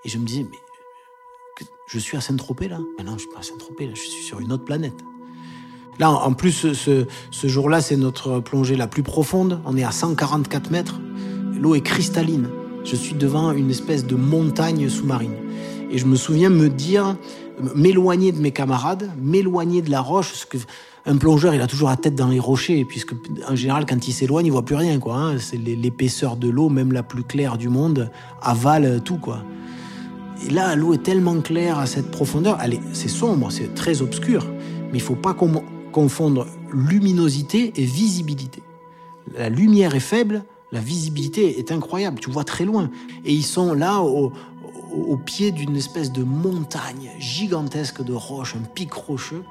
Et je me disais, mais je suis à Saint-Tropez, là? Mais non, je suis pas à Saint-Tropez, là, je suis sur une autre planète. Là, en plus, ce jour-là, c'est notre plongée la plus profonde. On est à 144 mètres. L'eau est cristalline je suis devant une espèce de montagne sous-marine. Et je me souviens me dire, m'éloigner de mes camarades, m'éloigner de la roche, que un plongeur, il a toujours la tête dans les rochers, puisque en général, quand il s'éloigne, il voit plus rien. Hein. C'est l'épaisseur de l'eau, même la plus claire du monde, avale tout, quoi. Et là, l'eau est tellement claire à cette profondeur, elle c'est sombre, c'est très obscur, mais il faut pas confondre luminosité et visibilité. La lumière est faible, la visibilité est incroyable, tu vois très loin. Et ils sont là au, pied d'une espèce de montagne gigantesque de roches, un pic rocheux.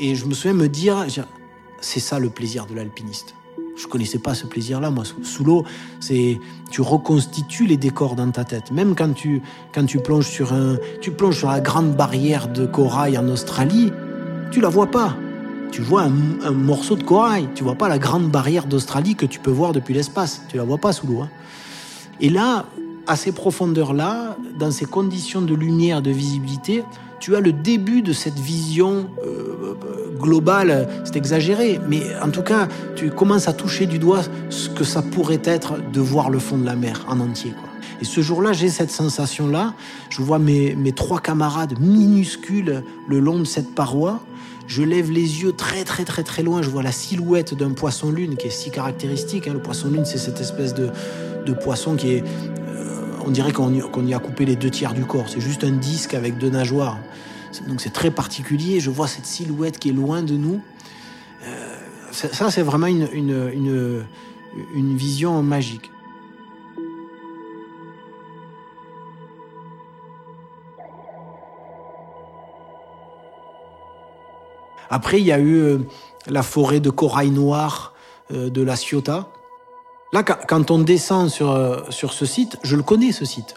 Et je me souviens me dire, c'est ça le plaisir de l'alpiniste. Je connaissais pas ce plaisir-là, moi. Sous l'eau, c'est tu reconstitues les décors dans ta tête. Même quand tu quand tu plonges sur un, tu plonges sur la grande barrière de corail en Australie, tu la vois pas tu vois un, morceau de corail. Tu vois pas la grande barrière d'Australie que tu peux voir depuis l'espace. Tu la vois pas sous l'eau. Hein. Et là, à ces profondeurs-là, dans ces conditions de lumière, de visibilité, tu as le début de cette vision euh, globale. C'est exagéré, mais en tout cas, tu commences à toucher du doigt ce que ça pourrait être de voir le fond de la mer en entier. Et ce jour-là, j'ai cette sensation-là. Je vois mes, mes trois camarades minuscules le long de cette paroi. Je lève les yeux très très très très loin, je vois la silhouette d'un poisson-lune qui est si caractéristique. Hein. Le poisson-lune, c'est cette espèce de, poisson qui est... Euh, on dirait qu'on y, a coupé les deux tiers du corps. C'est juste un disque avec deux nageoires. Donc c'est très particulier. Je vois cette silhouette qui est loin de nous. Euh, ça, c'est vraiment une, une vision magique. Après, il y a eu euh, la forêt de corail noir euh, de la Ciotat. Là, quand on descend sur, euh, sur ce site, je le connais ce site.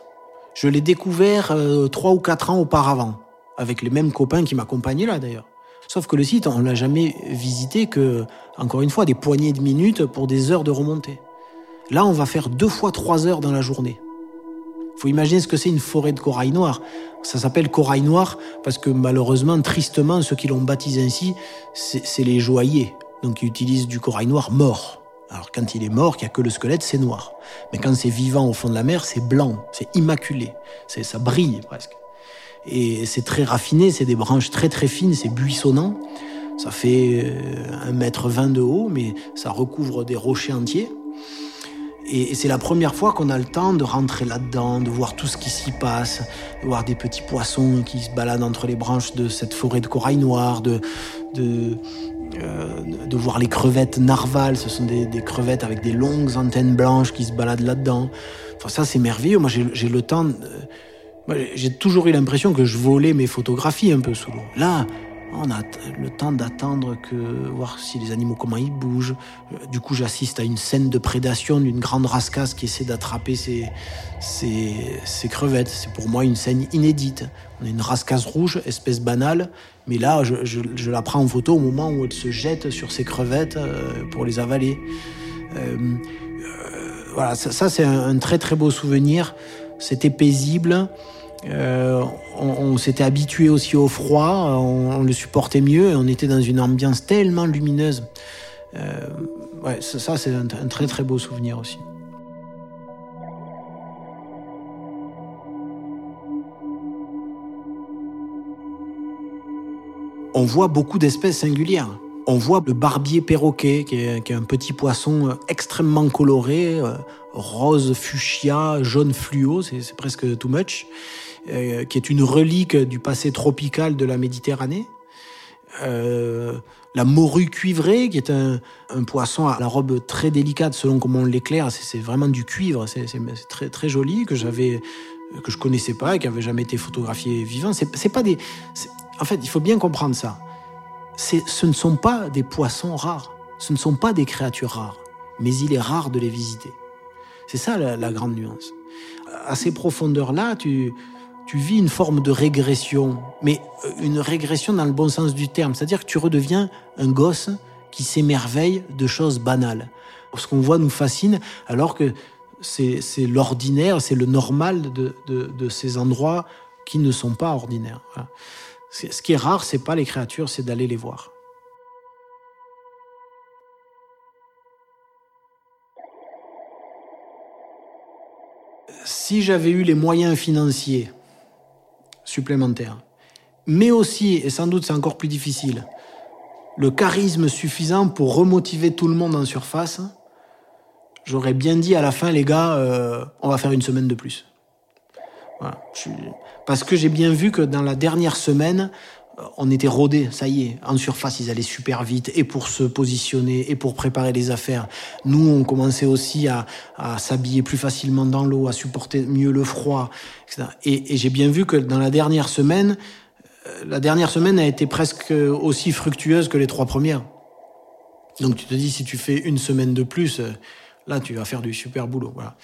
Je l'ai découvert trois ou quatre ans auparavant, avec les mêmes copains qui m'accompagnaient là d'ailleurs. Sauf que le site, on l'a jamais visité que, encore une fois, des poignées de minutes pour des heures de remontée. Là, on va faire deux fois trois heures dans la journée. Faut imaginer ce que c'est une forêt de corail noir. Ça s'appelle corail noir parce que malheureusement, tristement, ceux qui l'ont baptisé ainsi, c'est les joailliers. Donc ils utilisent du corail noir mort. Alors quand il est mort, qu'il n'y a que le squelette, c'est noir. Mais quand c'est vivant au fond de la mer, c'est blanc, c'est immaculé. Ça brille presque. Et c'est très raffiné, c'est des branches très très fines, c'est buissonnant. Ça fait euh, un mètre vingt de haut, mais ça recouvre des rochers entiers. Et c'est la première fois qu'on a le temps de rentrer là-dedans, de voir tout ce qui s'y passe, de voir des petits poissons qui se baladent entre les branches de cette forêt de corail noir, de, de, euh, de voir les crevettes narvals. Ce sont des, crevettes avec des longues antennes blanches qui se baladent là-dedans. Enfin, ça, c'est merveilleux. Moi, j'ai le temps. J'ai toujours eu l'impression que je volais mes photographies un peu sous l'eau. Là, on a le temps d'attendre que voir si les animaux comment ils bougent. Du coup, j'assiste à une scène de prédation d'une grande rascasse qui essaie d'attraper ses, crevettes. C'est pour moi une scène inédite. On a une rascasse rouge, espèce banale, mais là, je, la prends en photo au moment où elle se jette sur ses crevettes euh, pour les avaler. Euh, euh, voilà, ça, c'est un, très très beau souvenir. C'était paisible. Euh, on, s'était habitué aussi au froid, on, le supportait mieux et on était dans une ambiance tellement lumineuse. Euh, ouais, ça, c'est un, très très beau souvenir aussi. On voit beaucoup d'espèces singulières. On voit le barbier perroquet, qui est, un petit poisson extrêmement coloré, euh, rose fuchsia, jaune fluo, c'est presque too much. Euh, qui est une relique du passé tropical de la Méditerranée. Euh, la morue cuivrée, qui est un, poisson à la robe très délicate selon comment on l'éclaire. C'est vraiment du cuivre, c'est très très joli que j'avais que je connaissais pas et qui avait jamais été photographié vivant. C'est pas des. En fait, il faut bien comprendre ça. Ce ne sont pas des poissons rares, ce ne sont pas des créatures rares, mais il est rare de les visiter. C'est ça la grande nuance. À ces profondeurs-là, tu tu vis une forme de régression, mais euh, une régression dans le bon sens du terme, c'est-à-dire que tu redeviens un gosse qui s'émerveille de choses banales. Ce qu'on voit nous fascine, alors que c'est l'ordinaire, c'est le normal de, ces endroits qui ne sont pas ordinaires. Ce qui est rare, c'est pas les créatures, c'est d'aller les voir. Si j'avais eu les moyens financiers Mais aussi, et sans doute c'est encore plus difficile, le charisme suffisant pour remotiver tout le monde en surface, j'aurais bien dit à la fin, les gars, euh, on va faire une semaine de plus. Parce que j'ai bien vu que dans la dernière semaine, on était rodés, ça y est. En surface, ils allaient super vite, et pour se positionner, et pour préparer les affaires. Nous, on commençait aussi à, s'habiller plus facilement dans l'eau, à supporter mieux le froid, etc. Et, j'ai bien vu que dans la dernière semaine, euh, la dernière semaine a été presque aussi fructueuse que les trois premières. Donc tu te dis, si tu fais une semaine de plus, euh, là, tu vas faire du super boulot. Voilà.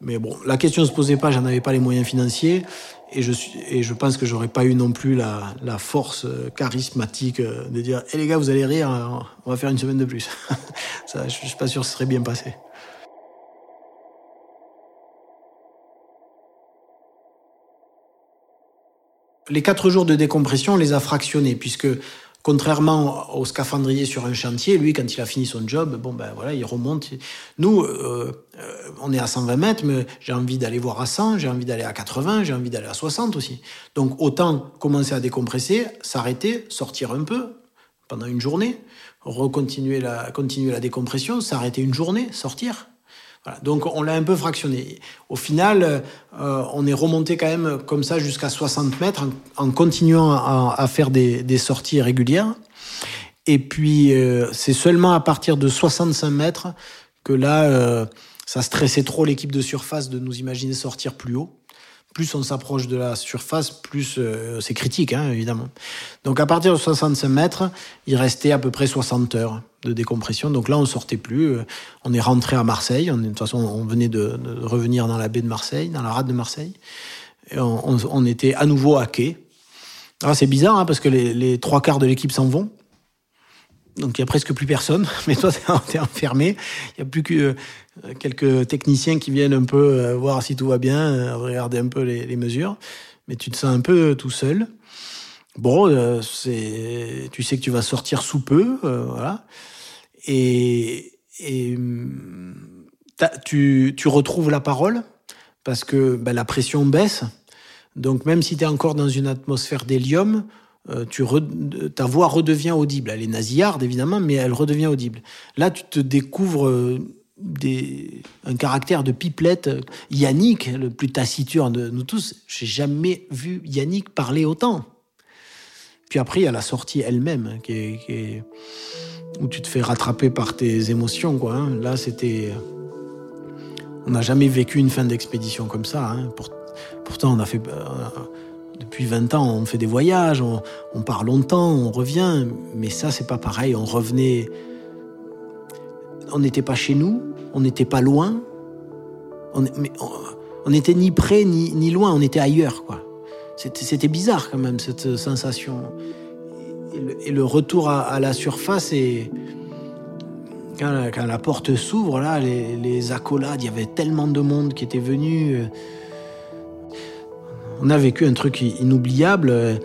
Mais bon, la question ne se posait pas, j'en avais pas les moyens financiers. Et je, suis, et je pense que j'aurais pas eu non plus la, force euh, charismatique euh, de dire Eh les gars, vous allez rire, hein, on va faire une semaine de plus. (laughs) Ça, je suis pas sûr que ce serait bien passé. Les quatre jours de décompression, on les a fractionnés, puisque Contrairement au scaphandrier sur un chantier, lui, quand il a fini son job, bon ben voilà, il remonte. Nous, euh, euh, on est à 120 mètres, mais j'ai envie d'aller voir à 100, j'ai envie d'aller à 80, j'ai envie d'aller à 60 aussi. Donc autant commencer à décompresser, s'arrêter, sortir un peu pendant une journée, recontinuer la, continuer la décompression, s'arrêter une journée, sortir. Donc on l'a un peu fractionné. Au final, euh, on est remonté quand même comme ça jusqu'à 60 mètres en, continuant à, faire des, sorties régulières. Et puis euh, c'est seulement à partir de 65 mètres que là, euh, ça stressait trop l'équipe de surface de nous imaginer sortir plus haut plus on s'approche de la surface, plus euh, c'est critique, hein, évidemment. Donc à partir de 65 mètres, il restait à peu près 60 heures de décompression. Donc là, on sortait plus. Euh, on est rentré à Marseille. On, de toute façon, on venait de, revenir dans la baie de Marseille, dans la rade de Marseille. Et on, était à nouveau à quai. Ah, c'est bizarre hein, parce que les, trois quarts de l'équipe s'en vont. Donc il y a presque plus personne, (laughs) mais toi t'es enfermé. Il y a plus que quelques techniciens qui viennent un peu euh, voir si tout va bien, euh, regarder un peu les, mesures, mais tu te sens un peu tout seul. Bon, c'est, tu sais que tu vas sortir sous peu, voilà. Et, et tu, tu retrouves la parole parce que ben, la pression baisse. Donc même si tu es encore dans une atmosphère d'hélium, euh, ta voix redevient audible. Elle est nasillarde évidemment, mais elle redevient audible. Là, tu te découvres euh, un caractère de pipelette. Yannick, le plus taciturne de nous tous, j'ai jamais vu Yannick parler autant. Puis après, il y a la sortie elle-même, hein, qui où tu te fais rattraper par tes émotions. Quoi, hein. Là, c'était... On n'a jamais vécu une fin d'expédition comme ça. Hein. pourtant, on a fait... Euh, depuis 20 ans, on fait des voyages, on, part longtemps, on revient, mais ça, c'est pas pareil. On revenait. On n'était pas chez nous, on n'était pas loin. On, n'était ni près ni, loin, on était ailleurs, quoi. C'était bizarre quand même cette sensation. Et le, retour à, la surface et quand la, porte s'ouvre là, les, les accolades, il y avait tellement de monde qui était venu. Euh, on a vécu un truc inoubliable euh,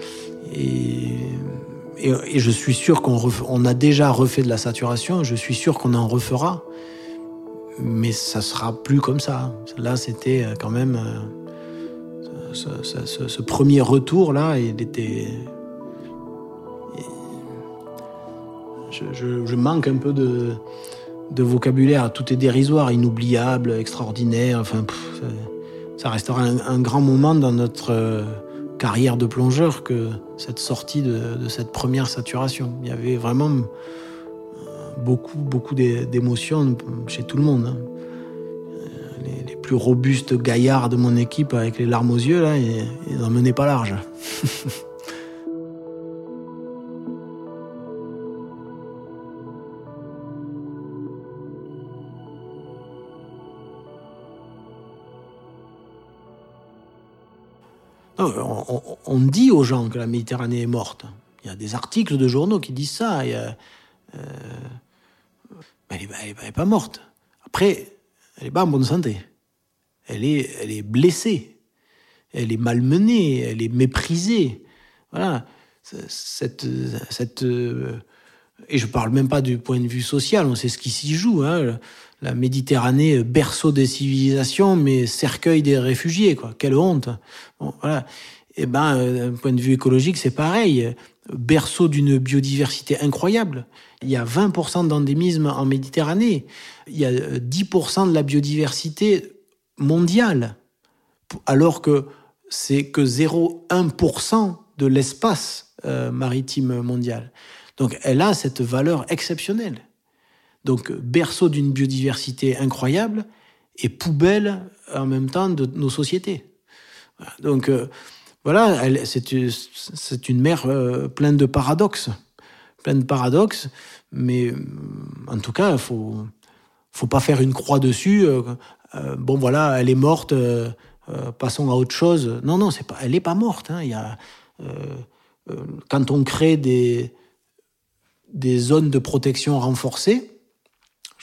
et, je suis sûr qu'on on a déjà refait de la saturation, je suis sûr qu'on en refera, mais ça sera plus comme ça. Là, c'était euh, quand même euh, ce, premier retour là, il était. Je, manque un peu de, de, vocabulaire. Tout est dérisoire, inoubliable, extraordinaire. Enfin, ça restera un, grand moment dans notre euh, carrière de plongeur que cette sortie de, cette première saturation. Il y avait vraiment euh, beaucoup, beaucoup d'émotions chez tout le monde. Hein. Euh, les, plus robustes gaillards de mon équipe avec les larmes aux yeux, là, ils n'en menaient pas large. (laughs) on, dit aux gens que la Méditerranée est morte. Il y a des articles de journaux qui disent ça. Euh, elle n'est pas morte. Après, elle n'est pas en bonne santé. Elle est, elle est blessée. Elle est malmenée. Elle est méprisée. Voilà. Cette, cette, euh, et je parle même pas du point de vue social. On sait ce qui s'y joue. Hein la Méditerranée, euh, berceau des civilisations, mais cercueil des réfugiés, quoi. Quelle honte. Bon, voilà. Eh ben, euh, d'un point de vue écologique, c'est pareil. Berceau d'une biodiversité incroyable. Il y a 20% d'endémisme en Méditerranée. Il y a 10% euh, de la biodiversité mondiale. Alors que c'est que 0,1% de l'espace maritime mondial. Donc elle a cette valeur exceptionnelle. Donc berceau d'une biodiversité incroyable et poubelle en même temps de nos sociétés. Donc euh, voilà, c'est une mer euh, pleine de paradoxes, pleine de paradoxes, mais euh, en tout cas, il faut faut pas faire une croix dessus. bon voilà, elle est morte, passons à autre chose. Non non, pas, elle est pas morte. Hein. Y a quand on crée des des zones de protection renforcées,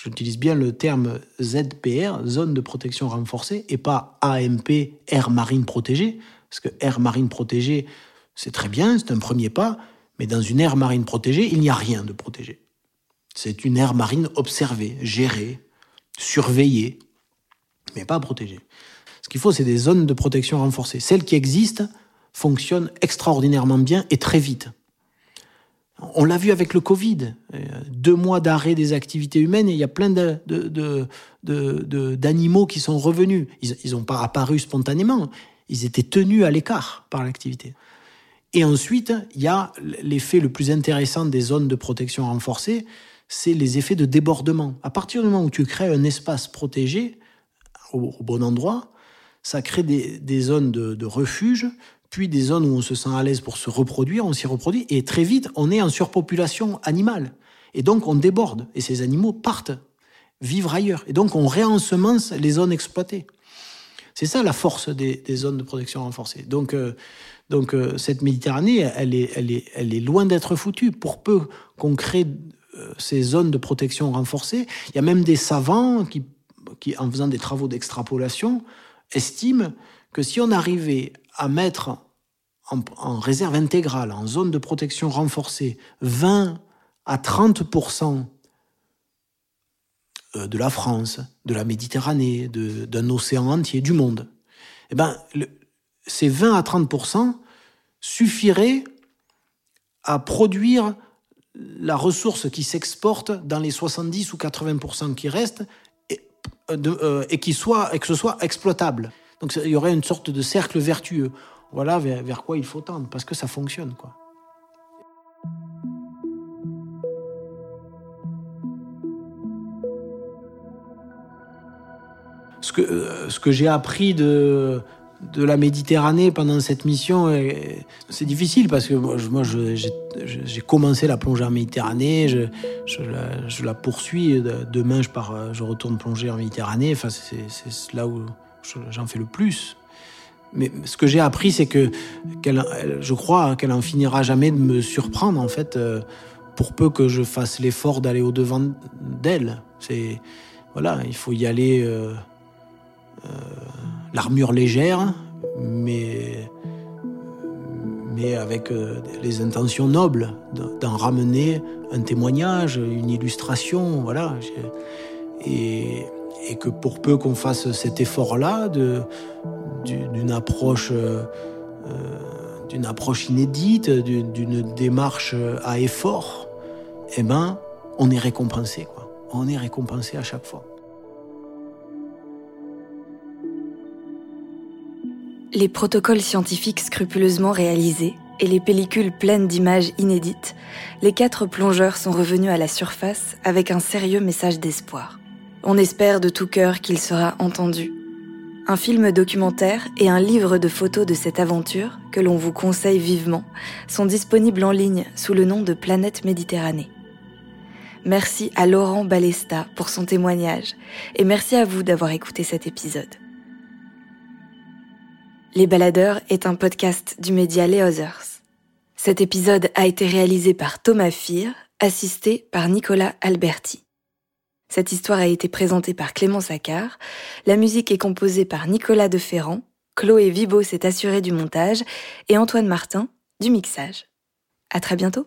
j'utilise bien le terme ZPR, zone de protection renforcée, et pas AMP, air marine protégée, parce que air marine protégée, c'est très bien, c'est un premier pas, mais dans une aire marine protégée, il n'y a rien de protégé. C'est une aire marine observée, gérée, surveillée, mais pas protégée. Ce qu'il faut, c'est des zones de protection renforcée. Celles qui existent fonctionnent extraordinairement bien et très vite. On l'a vu avec le Covid. Euh, deux mois d'arrêt des activités humaines et il y a plein d'animaux qui sont revenus. Ils n'ont pas apparu spontanément. Ils étaient tenus à l'écart par l'activité. Et ensuite, il y a l'effet le plus intéressant des zones de protection renforcée, c'est les effets de débordement. À partir du moment où tu crées un espace protégé au, bon endroit, ça crée des, zones de, de refuge puis des zones où on se sent à l'aise pour se reproduire, on s'y reproduit, et très vite, on est en surpopulation animale. Et donc, on déborde, et ces animaux partent vivre ailleurs. Et donc, on réensemence les zones exploitées. C'est ça la force des, zones de protection renforcée. Donc, euh, donc euh, cette Méditerranée, elle est, elle est, elle est loin d'être foutue. Pour peu qu'on crée euh, ces zones de protection renforcée, il y a même des savants qui, qui en faisant des travaux d'extrapolation, estiment que si on arrivait à mettre en, réserve intégrale, en zone de protection renforcée, 20 à 30% euh, de la France, de la Méditerranée, d'un océan entier, du monde, eh ben, ces 20 à 30% suffiraient à produire la ressource qui s'exporte dans les 70 ou 80% qui restent euh, euh, et, qui soit, et que ce soit exploitable. Donc il y aurait une sorte de cercle vertueux. Voilà vers, quoi il faut tendre, parce que ça fonctionne. quoi. ce que, euh, ce que j'ai appris de, de la Méditerranée pendant cette mission, euh, c'est difficile parce que moi, j'ai commencé la plongée en Méditerranée, je, je, la, poursuis. Demain, je, pars, je retourne plonger en Méditerranée. Enfin, c'est là où j'en fais le plus. Mais ce que j'ai appris, c'est que je crois qu'elle en finira jamais de me surprendre, en fait, euh, pour peu que je fasse l'effort d'aller au devant d'elle. C'est voilà, il faut y aller. Euh, l'armure légère, mais, mais avec euh, les intentions nobles d'en ramener un témoignage, une illustration, voilà. Et, et que pour peu qu'on fasse cet effort-là d'une approche euh, d'une approche inédite, d'une démarche à effort, eh ben, on est récompensé. On est récompensé à chaque fois. Les protocoles scientifiques scrupuleusement réalisés et les pellicules pleines d'images inédites, les quatre plongeurs sont revenus à la surface avec un sérieux message d'espoir. On espère de tout cœur qu'il sera entendu. Un film documentaire et un livre de photos de cette aventure, que l'on vous conseille vivement, sont disponibles en ligne sous le nom de Planète Méditerranée. Merci à Laurent Balesta pour son témoignage et merci à vous d'avoir écouté cet épisode. Les Baladeurs est un podcast du média Les Others. Cet épisode a été réalisé par Thomas Fir, assisté par Nicolas Alberti. Cette histoire a été présentée par Clément Saccard. La musique est composée par Nicolas Deferrand. Chloé Vibo s'est assurée du montage et Antoine Martin du mixage. À très bientôt.